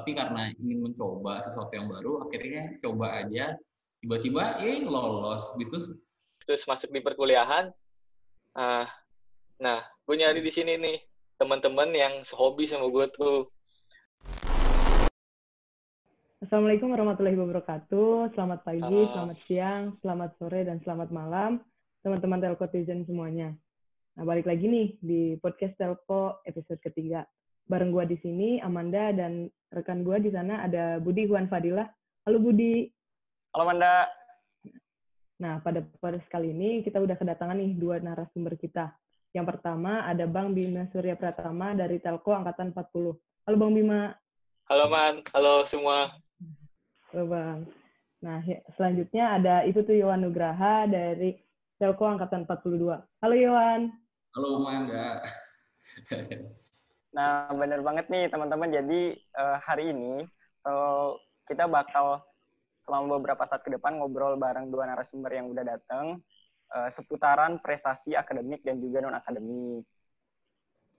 Tapi karena ingin mencoba sesuatu yang baru, akhirnya coba aja. Tiba-tiba, eh lolos. Bisnis terus masuk di perkuliahan. Uh, nah, gue nyari di sini nih teman-teman yang sehobi sama gue tuh. Assalamualaikum warahmatullahi wabarakatuh. Selamat pagi, Halo. selamat siang, selamat sore, dan selamat malam teman-teman Telco Tizen semuanya. Nah, balik lagi nih di podcast Telco episode ketiga. Bareng gue di sini, Amanda, dan rekan gue di sana ada Budi Juan Fadilah. Halo Budi. Halo Amanda. Nah, pada pada kali ini kita udah kedatangan nih dua narasumber kita. Yang pertama ada Bang Bima Surya Pratama dari Telco Angkatan 40. Halo Bang Bima. Halo Man, halo semua. Halo Bang. Nah, ya, selanjutnya ada itu tuh Yohan Nugraha dari Telco Angkatan 42. Halo Yohan. Halo Manda. nah, bener banget nih teman-teman. Jadi uh, hari ini uh, kita bakal selama beberapa saat ke depan ngobrol bareng dua narasumber yang udah datang uh, seputaran prestasi akademik dan juga non akademik.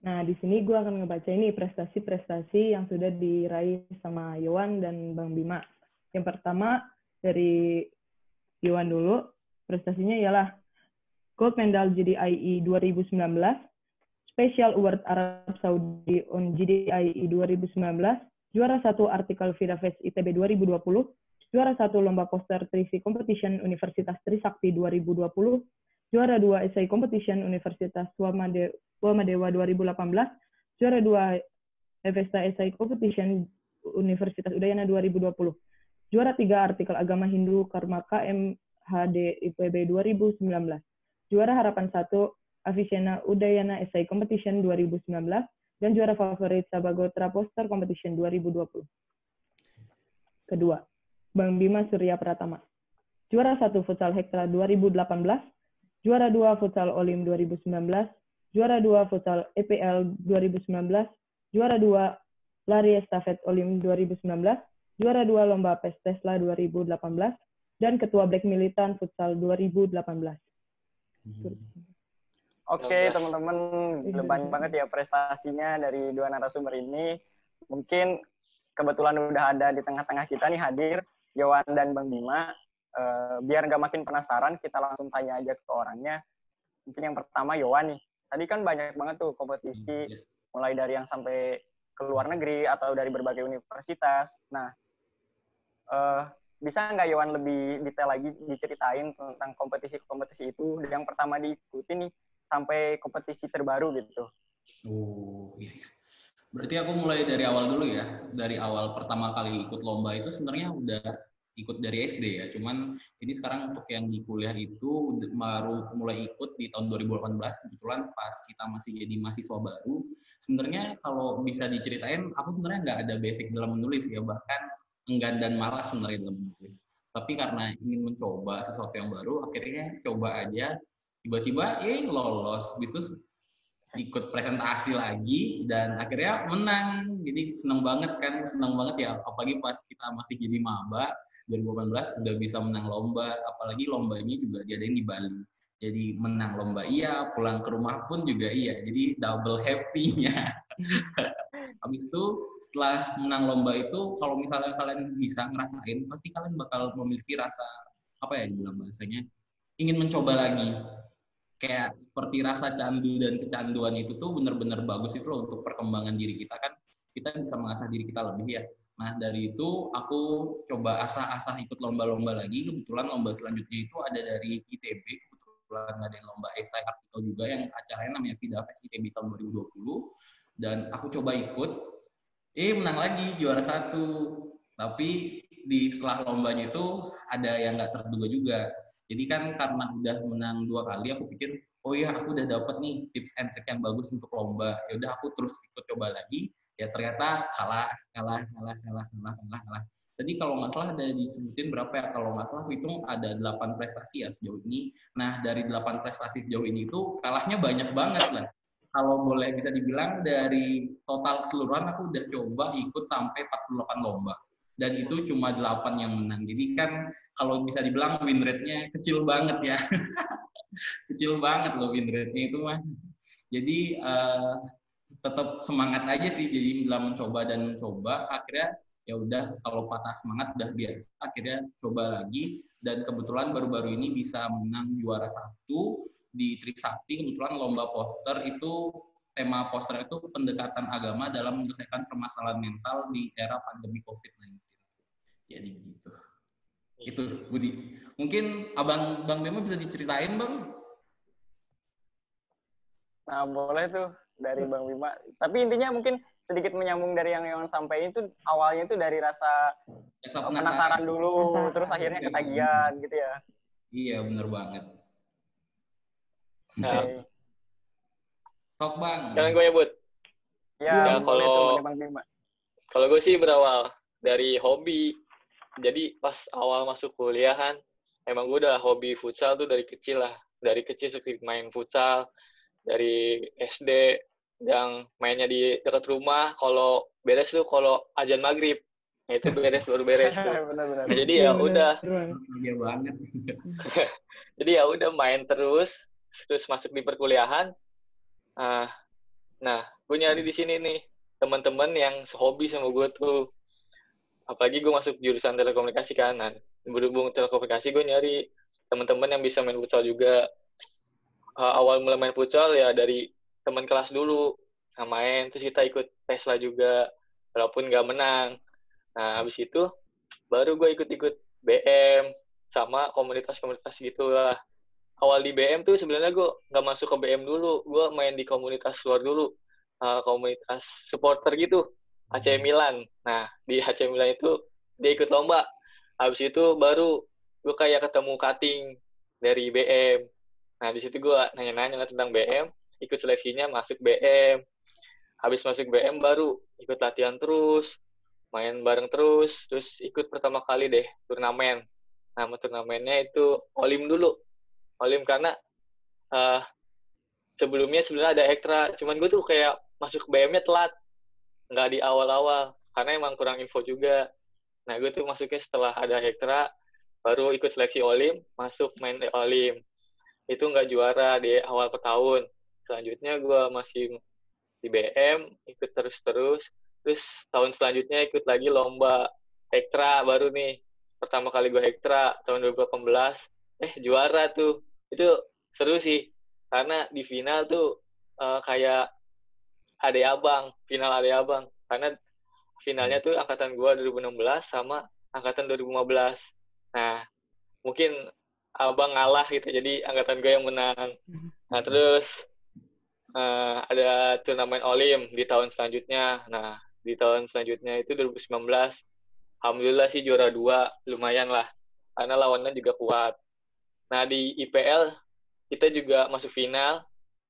Nah, di sini gue akan ngebaca ini prestasi-prestasi yang sudah diraih sama Yowan dan Bang Bima. Yang pertama dari Yowan dulu, prestasinya ialah Gold Medal GDIE 2019, Special Award Arab Saudi on GDIE 2019, juara satu artikel Vidafest ITB 2020, juara satu Lomba Poster Trisi Competition Universitas Trisakti 2020, juara dua Esai Competition Universitas Wamadewa 2018, juara dua Evesta Esai Competition Universitas Udayana 2020, juara tiga Artikel Agama Hindu Karmaka MHD IPB 2019, juara harapan satu Avicenna Udayana Esai Competition 2019, dan juara favorit Sabagotra Poster Competition 2020. Kedua, Bang Bima Surya Pratama. Juara 1 Futsal Hektra 2018, juara 2 Futsal Olim 2019, juara 2 Futsal EPL 2019, juara 2 Lari Estafet Olim 2019, juara 2 Lomba PES Tesla 2018, dan Ketua Black Militan Futsal 2018. Hmm. Oke, okay, teman-teman, banyak banget ya prestasinya dari dua narasumber ini. Mungkin kebetulan udah ada di tengah-tengah kita nih hadir. Yowan dan Bang Bima. Uh, biar nggak makin penasaran, kita langsung tanya aja ke orangnya. Mungkin yang pertama Yowan nih. Tadi kan banyak banget tuh kompetisi, hmm, iya. mulai dari yang sampai ke luar negeri atau dari berbagai universitas. Nah, uh, bisa nggak Yowan lebih detail lagi diceritain tentang kompetisi-kompetisi itu yang pertama diikuti nih sampai kompetisi terbaru gitu? Oh iya. Berarti aku mulai dari awal dulu ya. Dari awal pertama kali ikut lomba itu sebenarnya udah ikut dari SD ya. Cuman ini sekarang untuk yang di kuliah itu baru mulai ikut di tahun 2018 kebetulan pas kita masih jadi mahasiswa baru. Sebenarnya kalau bisa diceritain, aku sebenarnya nggak ada basic dalam menulis ya, bahkan enggan dan malas sebenarnya dalam menulis. Tapi karena ingin mencoba sesuatu yang baru, akhirnya coba aja. Tiba-tiba, eh lolos. Bisnis ikut presentasi lagi dan akhirnya menang. Jadi senang banget kan, senang banget ya. Apalagi pas kita masih jadi maba 2018 udah bisa menang lomba, apalagi lombanya juga diadain di Bali. Jadi menang lomba iya, pulang ke rumah pun juga iya. Jadi double happy-nya. Habis itu setelah menang lomba itu kalau misalnya kalian bisa ngerasain pasti kalian bakal memiliki rasa apa ya dibilang bahasanya ingin mencoba lagi kayak seperti rasa candu dan kecanduan itu tuh bener-bener bagus itu loh untuk perkembangan diri kita kan. Kita bisa mengasah diri kita lebih ya. Nah dari itu aku coba asah-asah ikut lomba-lomba lagi. Kebetulan lomba selanjutnya itu ada dari ITB kebetulan ada yang lomba esai artikel juga yang acaranya namanya Vida Fest ITB tahun 2020 dan aku coba ikut. Eh menang lagi juara satu. Tapi di setelah lombanya itu ada yang nggak terduga juga jadi kan karena udah menang dua kali, aku pikir, oh iya aku udah dapet nih tips and trick yang bagus untuk lomba. Ya udah aku terus ikut coba lagi. Ya ternyata kalah, kalah, kalah, kalah, kalah, kalah, kalah. Tadi kalau nggak salah ada disebutin berapa ya? Kalau nggak salah hitung ada 8 prestasi ya sejauh ini. Nah dari 8 prestasi sejauh ini itu kalahnya banyak banget lah. Kalau boleh bisa dibilang dari total keseluruhan aku udah coba ikut sampai 48 lomba dan itu cuma 8 yang menang. Jadi kan kalau bisa dibilang win rate-nya kecil banget ya. kecil banget loh win rate-nya itu mah. Jadi uh, tetap semangat aja sih jadi dalam mencoba dan mencoba akhirnya ya udah kalau patah semangat udah biasa akhirnya coba lagi dan kebetulan baru-baru ini bisa menang juara satu di Trisakti kebetulan lomba poster itu tema poster itu pendekatan agama dalam menyelesaikan permasalahan mental di era pandemi COVID-19 jadi gitu. Itu Budi. Mungkin abang Bang Bema bisa diceritain bang? Nah boleh tuh dari Bang Bima. Tapi intinya mungkin sedikit menyambung dari yang yang sampai itu awalnya itu dari rasa, rasa penasaran. penasaran dulu penasaran. terus akhirnya ketagihan gitu ya. Iya bener banget. Nah. Sok bang. Jangan gue ya bud ya, ya kalau kalau gue sih berawal dari hobi jadi pas awal masuk kuliahan emang gue udah hobi futsal tuh dari kecil lah. Dari kecil suka main futsal dari SD yang mainnya di dekat rumah. Kalau beres tuh kalau ajan maghrib. Nah, itu beres baru beres tuh. Nah, jadi ya udah. Banget. Jadi ya udah main terus terus masuk di perkuliahan. Uh, nah gue nyari di sini nih teman-teman yang sehobi sama gue tuh apalagi gue masuk jurusan telekomunikasi kanan berhubung telekomunikasi gue nyari teman-teman yang bisa main futsal juga. Uh, awal mulai main futsal ya dari teman kelas dulu nah, main terus kita ikut Tesla juga walaupun nggak menang. Nah habis itu baru gue ikut-ikut BM sama komunitas-komunitas gitulah. Awal di BM tuh sebenarnya gue nggak masuk ke BM dulu gue main di komunitas luar dulu. Uh, komunitas supporter gitu AC Milan. Nah di AC Milan itu dia ikut lomba. Habis itu baru gue kayak ketemu cutting dari BM nah di situ gue nanya-nanya tentang BM ikut seleksinya masuk BM habis masuk BM baru ikut latihan terus main bareng terus terus ikut pertama kali deh turnamen. Nama turnamennya itu Olim dulu. Olim karena uh, sebelumnya sebenarnya ada ekstra. Cuman gue tuh kayak masuk BM-nya telat nggak di awal-awal karena emang kurang info juga. Nah gue tuh masuknya setelah ada ekstra baru ikut seleksi Olim masuk main Olim. Itu nggak juara di awal tahun. Selanjutnya gue masih di BM ikut terus-terus. Terus tahun selanjutnya ikut lagi lomba ekstra baru nih. Pertama kali gue ekstra tahun 2018 eh juara tuh. Itu seru sih karena di final tuh uh, kayak ada abang final ada abang karena finalnya tuh angkatan gue 2016 sama angkatan 2015 nah mungkin abang ngalah gitu jadi angkatan gue yang menang nah terus uh, ada turnamen Olim di tahun selanjutnya. Nah, di tahun selanjutnya itu 2019, alhamdulillah sih juara dua, lumayan lah. Karena lawannya juga kuat. Nah, di IPL kita juga masuk final.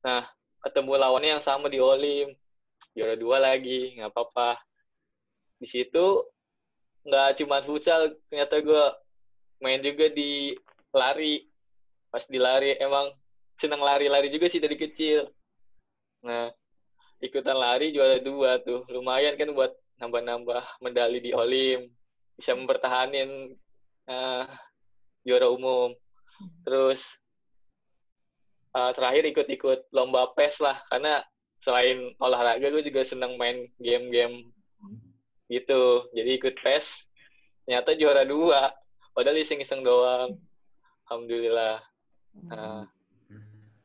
Nah, ketemu lawannya yang sama di Olim. Juara dua lagi, nggak apa-apa. Di situ nggak cuma futsal, ternyata gue main juga di lari. Pas di lari emang senang lari-lari juga sih dari kecil Nah, ikutan lari juara dua tuh. Lumayan kan buat nambah-nambah medali di Olim. Bisa mempertahanin uh, juara umum. Terus uh, terakhir ikut-ikut lomba PES lah. Karena selain olahraga gue juga senang main game-game gitu. Jadi ikut PES. Ternyata juara dua. Padahal iseng-iseng doang. Alhamdulillah. Nah,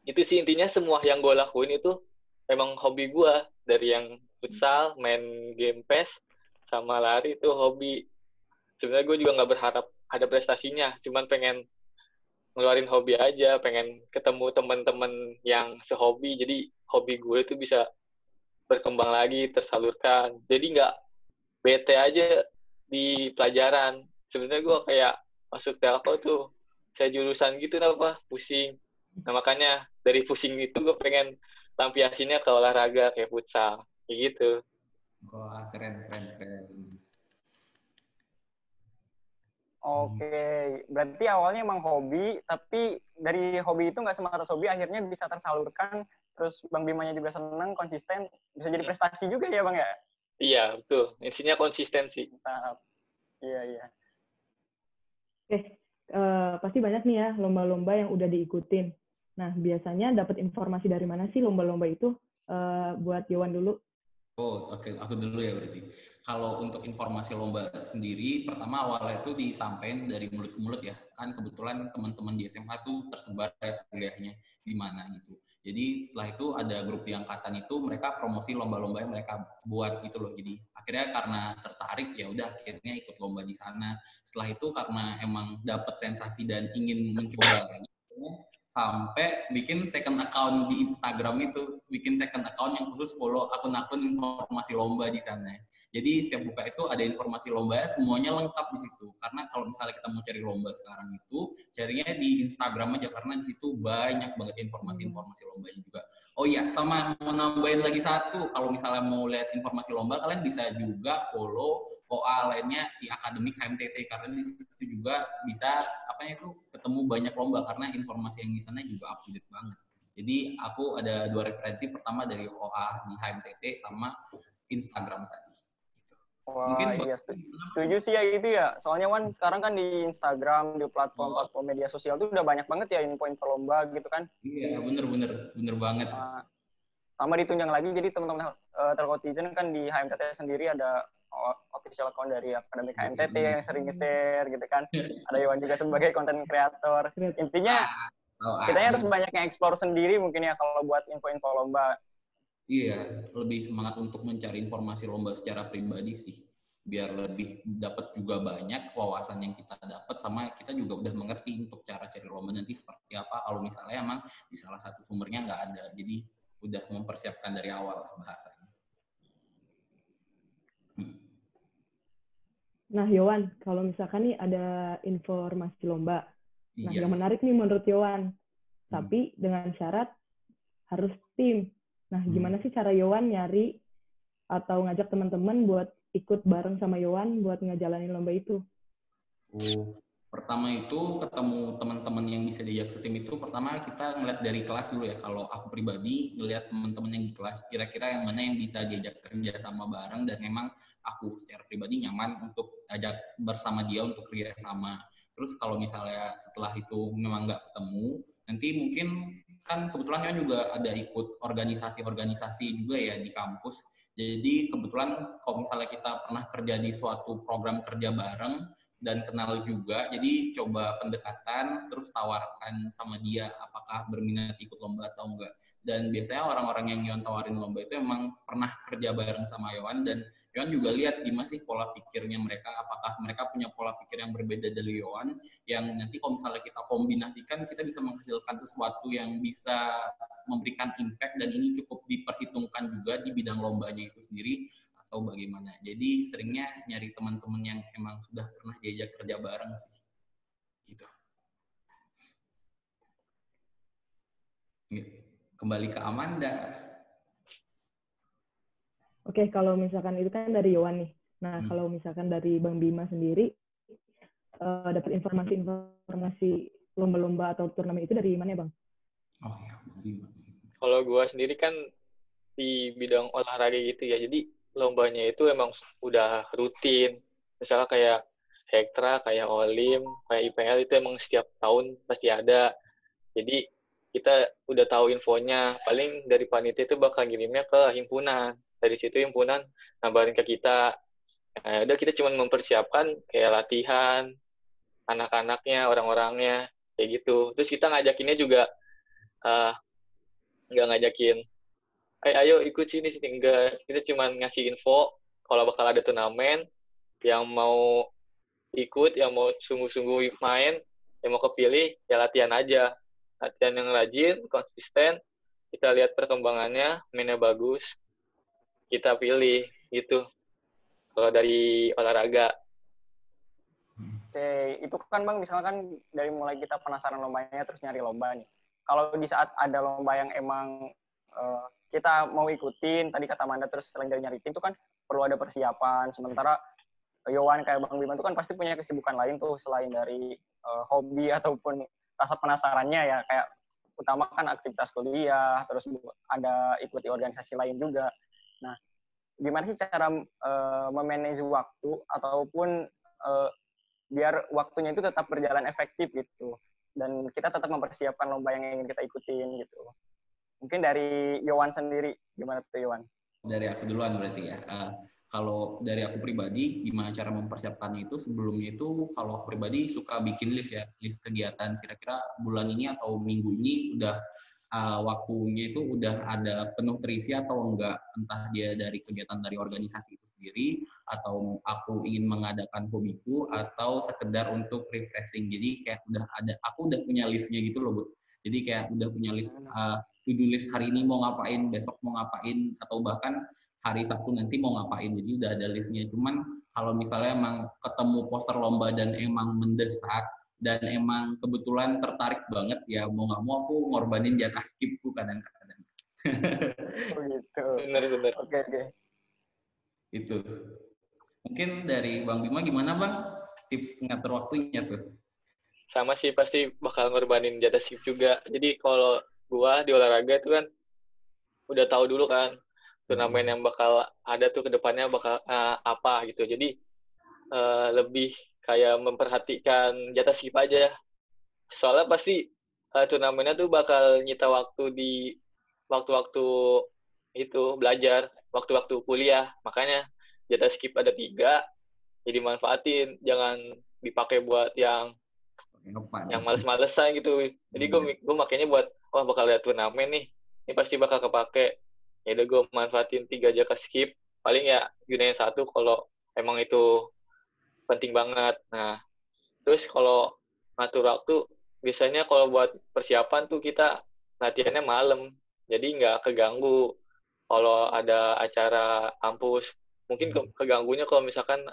itu sih intinya semua yang gue lakuin itu emang hobi gue dari yang futsal main game PES sama lari itu hobi sebenarnya gue juga nggak berharap ada prestasinya cuman pengen ngeluarin hobi aja pengen ketemu teman-teman yang sehobi jadi hobi gue itu bisa berkembang lagi tersalurkan. Jadi nggak bete aja di pelajaran. Sebenarnya gue kayak masuk telko tuh kayak jurusan gitu apa pusing. Nah makanya dari pusing itu gue pengen lampiasinnya ke olahraga kayak futsal. Kayak gitu. Wah keren keren keren. Oke, berarti awalnya emang hobi, tapi dari hobi itu nggak sebatas hobi, akhirnya bisa tersalurkan, terus Bang Bimanya juga seneng, konsisten, bisa jadi prestasi juga ya Bang ya? Iya, betul. Intinya konsistensi. Tahap. Iya, iya. Oke, uh, pasti banyak nih ya lomba-lomba yang udah diikutin. Nah, biasanya dapat informasi dari mana sih lomba-lomba itu? Uh, buat Yowan dulu. Oh, oke, okay. aku dulu ya berarti. Kalau untuk informasi lomba sendiri, pertama awalnya itu disampaikan dari mulut ke mulut ya. Kan kebetulan teman-teman di SMA tuh tersebar ya kuliahnya di mana gitu. Jadi setelah itu ada grup di angkatan itu mereka promosi lomba-lomba yang mereka buat gitu loh. Jadi akhirnya karena tertarik ya udah akhirnya ikut lomba di sana. Setelah itu karena emang dapat sensasi dan ingin mencoba lagi, sampai bikin second account di Instagram itu, bikin second account yang khusus follow akun-akun informasi lomba di sana. Jadi setiap buka itu ada informasi lomba, semuanya lengkap di situ. Karena kalau misalnya kita mau cari lomba sekarang itu, carinya di Instagram aja karena di situ banyak banget informasi-informasi lombanya juga. Oh iya, sama mau nambahin lagi satu, kalau misalnya mau lihat informasi lomba, kalian bisa juga follow OA lainnya si akademik HMTT karena di situ juga bisa apa itu ketemu banyak lomba karena informasi yang di sana juga up to date banget. Jadi aku ada dua referensi, pertama dari OA di HMTT sama Instagram tadi. Wah, Mungkin iya setuju sih ya itu ya. Soalnya Wan sekarang kan di Instagram, di platform-platform oh. media sosial itu udah banyak banget ya info-info lomba gitu kan. Iya, bener-bener. Bener banget. Uh, sama ditunjang lagi, jadi teman-teman uh, Telkotizen kan di HMTT sendiri ada official account dari akademik HMTT yang sering nge-share gitu kan. Ada Iwan juga sebagai konten kreator. Intinya oh, kita harus banyak yang explore sendiri mungkin ya kalau buat info-info lomba. Iya, lebih semangat untuk mencari informasi lomba secara pribadi sih. Biar lebih dapat juga banyak wawasan yang kita dapat sama kita juga udah mengerti untuk cara cari lomba nanti seperti apa kalau misalnya emang di salah satu sumbernya nggak ada. Jadi udah mempersiapkan dari awal lah bahasanya. Hmm. Nah, Yowan, kalau misalkan nih ada informasi lomba, nah iya. yang menarik nih menurut Yowan, hmm. tapi dengan syarat harus tim Nah, hmm. gimana sih cara Yowan nyari atau ngajak teman-teman buat ikut bareng sama Yowan buat ngejalanin lomba itu? Oh, pertama itu ketemu teman-teman yang bisa diajak setim itu pertama kita ngeliat dari kelas dulu ya. Kalau aku pribadi ngeliat teman-teman yang di kelas kira-kira yang mana yang bisa diajak kerja sama bareng dan memang aku secara pribadi nyaman untuk ajak bersama dia untuk kerja sama. Terus kalau misalnya setelah itu memang nggak ketemu, nanti mungkin kan kebetulan kan juga ada ikut organisasi-organisasi juga ya di kampus. Jadi kebetulan kalau misalnya kita pernah kerja di suatu program kerja bareng dan kenal juga, jadi coba pendekatan terus tawarkan sama dia apakah berminat ikut lomba atau enggak. Dan biasanya orang-orang yang Yon tawarin lomba itu emang pernah kerja bareng sama Yon dan Yohan juga lihat gimana sih pola pikirnya mereka, apakah mereka punya pola pikir yang berbeda dari Yohan, yang nanti kalau misalnya kita kombinasikan, kita bisa menghasilkan sesuatu yang bisa memberikan impact dan ini cukup diperhitungkan juga di bidang lombanya itu sendiri atau bagaimana. Jadi seringnya nyari teman-teman yang emang sudah pernah diajak kerja bareng sih. Gitu. Kembali ke Amanda. Oke, kalau misalkan itu kan dari Yowan nih. Nah, hmm. kalau misalkan dari Bang Bima sendiri, uh, dapat informasi-informasi lomba-lomba atau turnamen itu dari mana ya, Bang? Oh ya, Bima. Kalau gue sendiri kan di bidang olahraga gitu ya, jadi lombanya itu emang udah rutin. Misalnya kayak Hektra, kayak Olim, kayak IPL itu emang setiap tahun pasti ada. Jadi kita udah tahu infonya. Paling dari panitia itu bakal ngirimnya ke himpunan dari situ himpunan nabarin ke kita nah, udah kita cuma mempersiapkan kayak latihan anak-anaknya orang-orangnya kayak gitu terus kita ngajakinnya juga uh, nggak ngajakin ayo, ayo ikut sini sini. Enggak kita cuma ngasih info kalau bakal ada turnamen yang mau ikut yang mau sungguh-sungguh main yang mau kepilih ya latihan aja. Latihan yang rajin konsisten. Kita lihat perkembangannya mainnya bagus. Kita pilih gitu. Kalau dari olahraga. Oke, itu kan Bang misalkan dari mulai kita penasaran lombanya terus nyari lomba nih. Kalau di saat ada lomba yang emang uh, kita mau ikutin, tadi kata Manda terus selain dari nyari tim itu kan perlu ada persiapan. Sementara Yowan kayak Bang Bima itu kan pasti punya kesibukan lain tuh selain dari uh, hobi ataupun rasa penasarannya ya kayak utama kan aktivitas kuliah, terus ada ikuti organisasi lain juga. Nah, gimana sih cara uh, memanage waktu ataupun uh, biar waktunya itu tetap berjalan efektif gitu dan kita tetap mempersiapkan lomba yang ingin kita ikutin gitu. Mungkin dari Yowan sendiri gimana tuh Yowan? dari aku duluan berarti ya. Uh, kalau dari aku pribadi, gimana cara mempersiapkannya itu sebelumnya itu kalau aku pribadi suka bikin list ya, list kegiatan kira-kira bulan ini atau minggu ini udah uh, waktunya itu udah ada penuh terisi atau enggak, entah dia dari kegiatan dari organisasi itu sendiri atau aku ingin mengadakan hobiku atau sekedar untuk refreshing. Jadi kayak udah ada, aku udah punya listnya gitu loh, Bu. Jadi kayak udah punya list uh, to-do list hari ini mau ngapain, besok mau ngapain, atau bahkan hari Sabtu nanti mau ngapain. Jadi udah ada listnya. Cuman kalau misalnya emang ketemu poster lomba dan emang mendesak dan emang kebetulan tertarik banget ya mau nggak mau aku ngorbanin jatah skipku kadang-kadang. Oh gitu. Benar-benar oke okay, oke. Okay. itu. Mungkin dari bang Bima gimana bang? Tips ngatur waktunya tuh. Sama sih pasti bakal ngorbanin jatah skip juga. Jadi kalau gua di olahraga itu kan udah tahu dulu kan turnamen yang bakal ada tuh ke depannya bakal uh, apa gitu. Jadi uh, lebih kayak memperhatikan jatah skip aja. Soalnya pasti uh, turnamennya tuh bakal nyita waktu di waktu-waktu itu belajar waktu-waktu kuliah. Makanya jatah skip ada tiga jadi manfaatin jangan dipakai buat yang yang males-malesan gitu. Jadi gue hmm. gue makanya buat wah bakal ada turnamen nih. Ini pasti bakal kepake. Ya udah gue manfaatin tiga jaka skip. Paling ya gunain satu kalau emang itu penting banget. Nah terus kalau ngatur waktu biasanya kalau buat persiapan tuh kita latihannya malam. Jadi nggak keganggu kalau ada acara kampus. Mungkin ke keganggunya kalau misalkan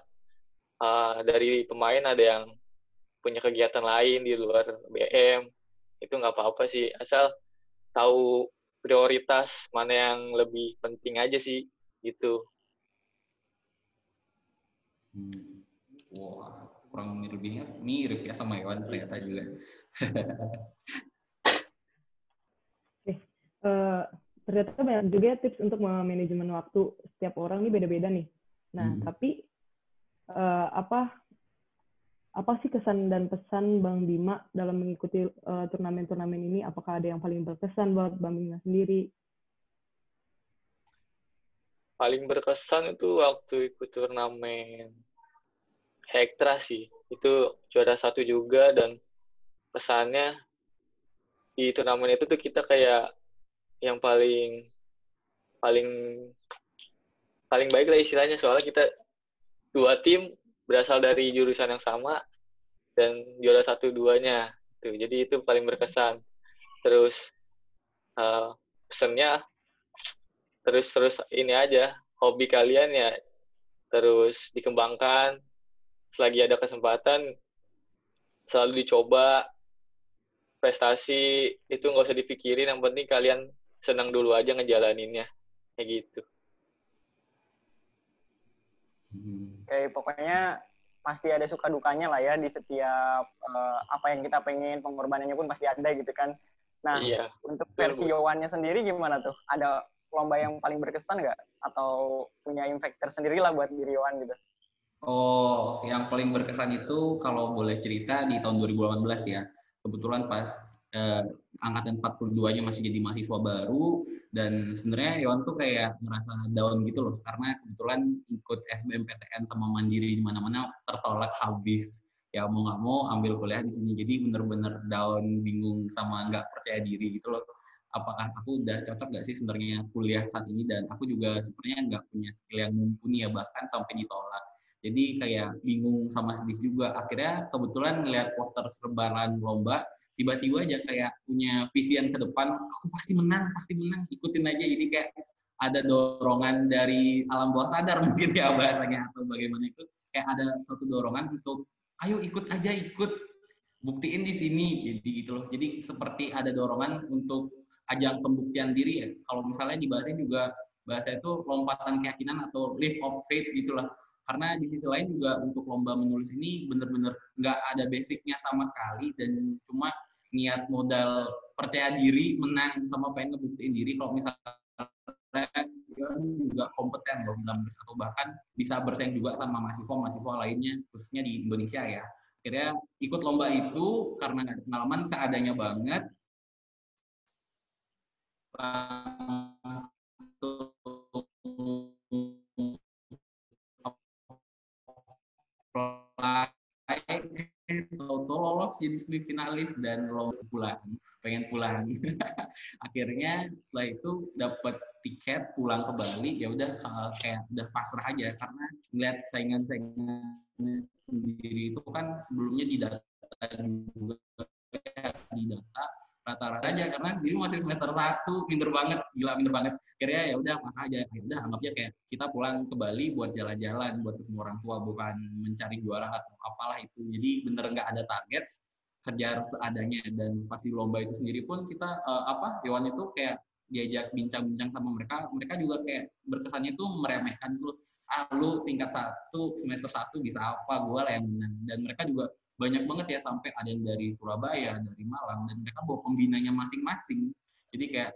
uh, dari pemain ada yang punya kegiatan lain di luar BM itu nggak apa-apa sih asal tahu prioritas mana yang lebih penting aja sih gitu. Hmm. Wah, kurang lebihnya mirip ya sama Iwan ternyata juga. Oke, uh, ternyata banyak juga tips untuk manajemen waktu setiap orang ini beda-beda nih. Nah, hmm. tapi uh, apa apa sih kesan dan pesan Bang Bima dalam mengikuti turnamen turnamen-turnamen ini? Apakah ada yang paling berkesan buat Bang Bima sendiri? Paling berkesan itu waktu ikut turnamen Hektra sih. Itu juara satu juga dan pesannya di turnamen itu tuh kita kayak yang paling paling paling baik lah istilahnya soalnya kita dua tim berasal dari jurusan yang sama dan juara satu duanya tuh jadi itu paling berkesan. Terus uh, pesennya terus terus ini aja hobi kalian ya terus dikembangkan. Selagi ada kesempatan selalu dicoba prestasi itu nggak usah dipikirin. Yang penting kalian senang dulu aja ngejalaninnya. Kayak gitu kayak pokoknya pasti ada suka dukanya lah ya di setiap uh, apa yang kita pengen pengorbanannya pun pasti ada gitu kan. Nah iya. untuk versi Yowannya sendiri gimana tuh? Ada lomba yang paling berkesan nggak? Atau punya impact tersendiri lah buat diri Yowan gitu? Oh, yang paling berkesan itu kalau boleh cerita di tahun 2018 ya. Kebetulan pas eh, angkatan 42-nya masih jadi mahasiswa baru dan sebenarnya Iwan tuh kayak ngerasa down gitu loh karena kebetulan ikut SBMPTN sama Mandiri di mana-mana tertolak habis. Ya mau nggak mau ambil kuliah di sini jadi bener-bener down bingung sama nggak percaya diri gitu loh. Apakah aku udah cocok nggak sih sebenarnya kuliah saat ini? Dan aku juga sebenarnya nggak punya skill yang mumpuni ya bahkan sampai ditolak. Jadi kayak bingung sama sedih juga. Akhirnya kebetulan ngeliat poster serbaran lomba tiba-tiba aja kayak punya visian ke depan aku pasti menang pasti menang ikutin aja. Jadi kayak ada dorongan dari alam bawah sadar mungkin ya bahasanya atau bagaimana itu. Kayak ada suatu dorongan untuk ayo ikut aja ikut buktiin di sini jadi gitu loh. Jadi seperti ada dorongan untuk ajang pembuktian diri ya. Kalau misalnya di juga bahasa itu lompatan keyakinan atau live of faith gitulah karena di sisi lain juga untuk lomba menulis ini bener-bener nggak ada basicnya sama sekali dan cuma niat modal percaya diri menang sama pengen ngebuktiin diri. Kalau misalnya juga kompeten loh dalam nulis atau bahkan bisa bersaing juga sama mahasiswa-mahasiswa lainnya khususnya di Indonesia ya. Akhirnya ikut lomba itu karena pengalaman seadanya banget baik Toto lolos jadi semifinalis dan lolos pulang pengen pulang. Akhirnya setelah itu dapat tiket pulang ke Bali ya udah eh, kayak udah pasrah aja. Karena melihat saingan saingan sendiri itu kan sebelumnya didata juga didata rata-rata aja karena sendiri masih semester satu minder banget gila minder banget. Akhirnya ya udah masa aja. Ya udah anggapnya kayak kita pulang ke Bali buat jalan-jalan buat ketemu orang tua bukan mencari juara atau apalah itu. Jadi bener nggak ada target kejar seadanya. Dan pas di lomba itu sendiri pun kita uh, apa Iwan itu kayak diajak bincang-bincang sama mereka. Mereka juga kayak berkesannya itu meremehkan tuh. Ah lu tingkat satu semester satu bisa apa? Gue lah yang menang. Dan mereka juga banyak banget ya sampai ada yang dari Surabaya, dari Malang dan mereka bawa pembinanya masing-masing. Jadi kayak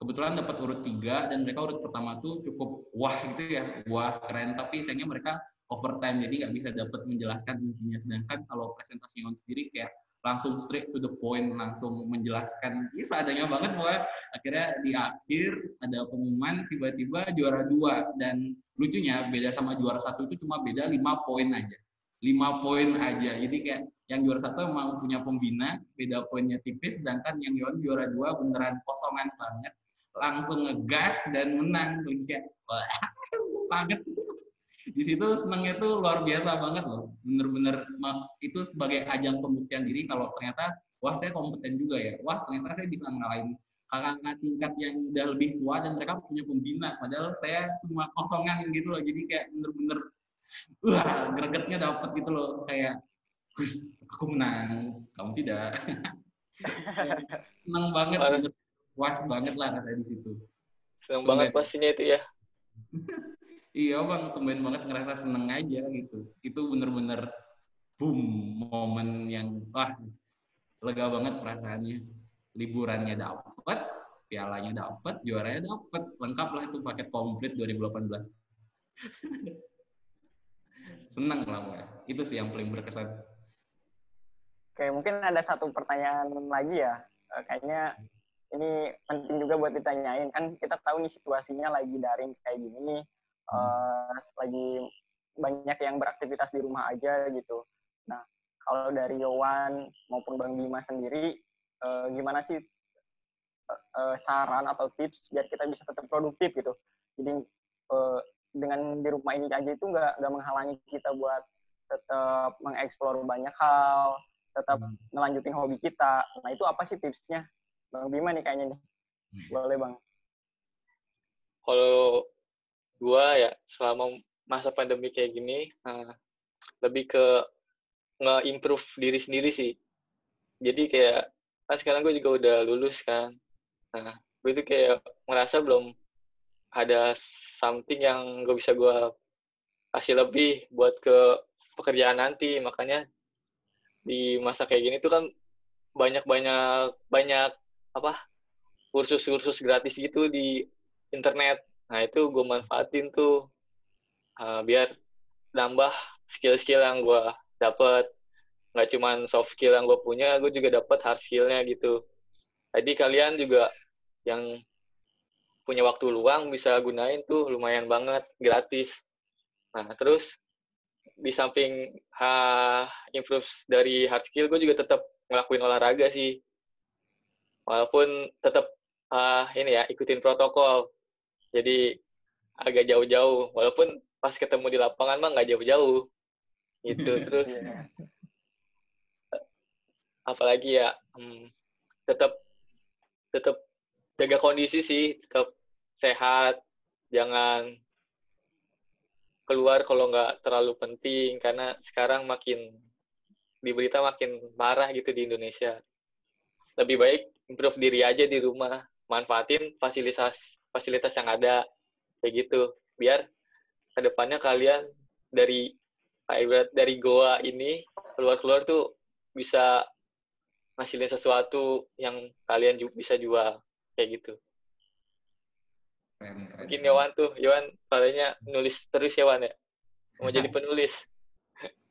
kebetulan dapat urut tiga dan mereka urut pertama tuh cukup wah gitu ya, wah keren. Tapi sayangnya mereka overtime jadi nggak bisa dapat menjelaskan intinya. Sedangkan kalau presentasi on sendiri kayak langsung straight to the point, langsung menjelaskan, ini seadanya banget bahwa akhirnya di akhir ada pengumuman tiba-tiba juara dua dan lucunya beda sama juara satu itu cuma beda lima poin aja lima poin aja. Jadi kayak yang juara satu emang punya pembina, beda poinnya tipis, sedangkan yang juara dua beneran kosongan banget, langsung ngegas dan menang. Jadi kayak banget. Di situ senengnya tuh luar biasa banget loh. Bener-bener itu sebagai ajang pembuktian diri kalau ternyata wah saya kompeten juga ya. Wah ternyata saya bisa ngalahin kakak-kakak tingkat yang udah lebih tua dan mereka punya pembina. Padahal saya cuma kosongan gitu loh. Jadi kayak bener-bener wah gregetnya dapet gitu loh kayak aku menang. Kamu tidak. Senang banget bener, puas banget lah katanya di situ. Senang banget pastinya itu ya. Iya bang tumben banget ngerasa seneng aja gitu. Itu bener-bener boom momen yang wah lega banget perasaannya. Liburannya dapet pialanya dapet juaranya dapet. Lengkap lah itu paket komplit 2018 seneng lah gue itu sih yang paling berkesan. Oke mungkin ada satu pertanyaan lagi ya. Eh, kayaknya ini penting juga buat ditanyain. Kan kita tahu nih situasinya lagi daring kayak gini uh, lagi banyak yang beraktivitas di rumah aja gitu. Nah kalau dari Yowan maupun Bang Bima sendiri uh, gimana sih uh, saran atau tips biar kita bisa tetap produktif gitu? Jadi uh, dengan di rumah ini aja itu nggak nggak menghalangi kita buat tetap mengeksplor banyak hal, tetap hmm. ngelanjutin hobi kita. Nah itu apa sih tipsnya, Bang Bima nih kayaknya nih, hmm. boleh Bang? Kalau gua ya selama masa pandemi kayak gini, uh, lebih ke nge-improve diri sendiri sih. Jadi kayak kan sekarang gue juga udah lulus kan. Nah, gue itu kayak merasa belum ada something yang gak bisa gue kasih lebih buat ke pekerjaan nanti. Makanya di masa kayak gini tuh kan banyak banyak banyak apa kursus-kursus gratis gitu di internet. Nah itu gue manfaatin tuh uh, biar nambah skill-skill yang gue dapet. Nggak cuman soft skill yang gue punya gue juga dapet hard skillnya gitu. Jadi kalian juga yang punya waktu luang bisa gunain tuh lumayan banget gratis. Nah terus di samping ha, improve dari hard skill, gue juga tetap ngelakuin olahraga sih. Walaupun tetap uh, ini ya ikutin protokol. Jadi agak jauh-jauh. Walaupun pas ketemu di lapangan mah nggak jauh-jauh. Gitu terus. Iya. apalagi ya hmm, tetap tetap jaga kondisi sih tetap sehat, jangan keluar kalau nggak terlalu penting karena sekarang makin di berita makin parah gitu di Indonesia. Lebih baik improve diri aja di rumah, manfaatin fasilitas fasilitas yang ada kayak gitu biar ke depannya kalian dari kayak dari goa ini keluar-keluar tuh bisa ngasilin sesuatu yang kalian bisa jual kayak gitu. Keren, keren. Mungkin Yowan tuh, Yowan palingnya nulis terus ya Wan ya? Mau jadi penulis.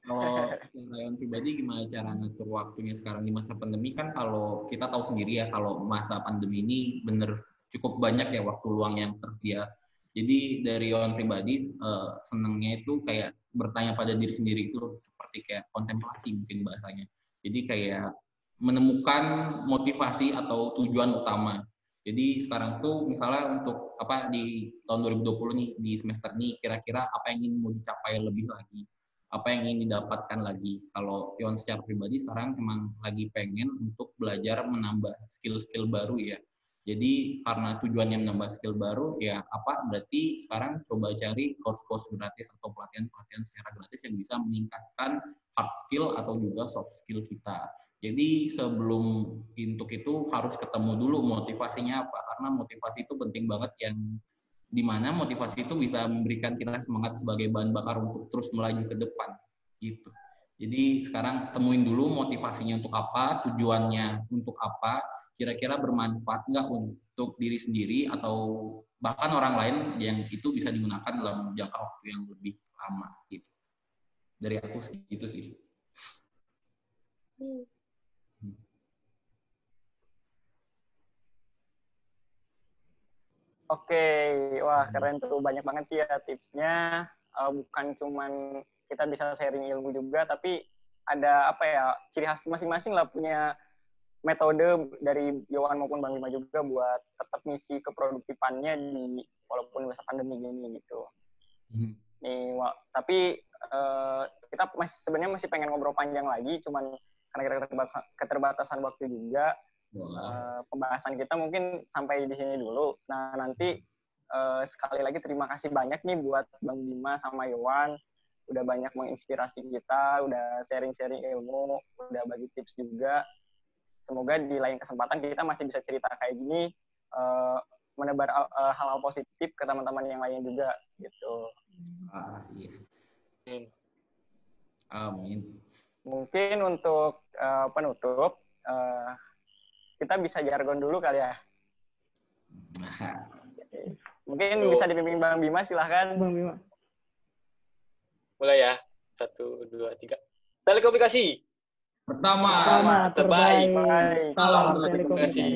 Kalau Yowan pribadi gimana cara ngatur waktunya sekarang di masa pandemi kan kalau kita tahu sendiri ya kalau masa pandemi ini bener cukup banyak ya waktu luang yang tersedia. Jadi dari Yowan pribadi uh, senangnya itu kayak bertanya pada diri sendiri itu seperti kayak kontemplasi mungkin bahasanya. Jadi kayak menemukan motivasi atau tujuan utama. Jadi sekarang tuh misalnya untuk apa di tahun 2020 nih di semester ini kira-kira apa yang ingin mau dicapai lebih lagi, apa yang ingin didapatkan lagi. Kalau Yon secara pribadi sekarang emang lagi pengen untuk belajar menambah skill-skill baru ya. Jadi karena tujuannya menambah skill baru ya apa berarti sekarang coba cari course-course gratis atau pelatihan-pelatihan secara gratis yang bisa meningkatkan hard skill atau juga soft skill kita. Jadi sebelum untuk itu harus ketemu dulu motivasinya apa karena motivasi itu penting banget yang di mana motivasi itu bisa memberikan kita semangat sebagai bahan bakar untuk terus melaju ke depan gitu. Jadi sekarang temuin dulu motivasinya untuk apa, tujuannya untuk apa, kira-kira bermanfaat nggak untuk diri sendiri atau bahkan orang lain yang itu bisa digunakan dalam jangka waktu yang lebih lama gitu. Dari aku gitu sih. Hmm. Oke, wah keren tuh banyak banget sih ya tipsnya. Uh, bukan cuman kita bisa sharing ilmu juga, tapi ada apa ya ciri khas masing-masing lah punya metode dari Yohan maupun Bang Lima juga buat tetap ngisi keproduktifannya di walaupun masa pandemi gini gitu. Hmm. Nih, wah, tapi uh, kita masih sebenarnya masih pengen ngobrol panjang lagi, cuman karena keterbatasan, keterbatasan waktu juga Uh, pembahasan kita mungkin sampai di sini dulu. Nah, nanti uh, sekali lagi terima kasih banyak nih buat Bang Bima sama Iwan. Udah banyak menginspirasi kita, udah sharing-sharing ilmu, udah bagi tips juga. Semoga di lain kesempatan kita masih bisa cerita kayak gini, uh, menebar hal hal-hal positif ke teman-teman yang lain juga, gitu. Ah, iya. Amin. Mungkin untuk uh, penutup, uh, kita bisa jargon dulu kali ya. Mungkin Tuh. bisa dipimpin Bang Bima, silahkan. Bang Bima. Mulai ya. Satu, dua, tiga. Telekomunikasi. Pertama. Pertama terbaik. terbaik. Salam telekomunikasi.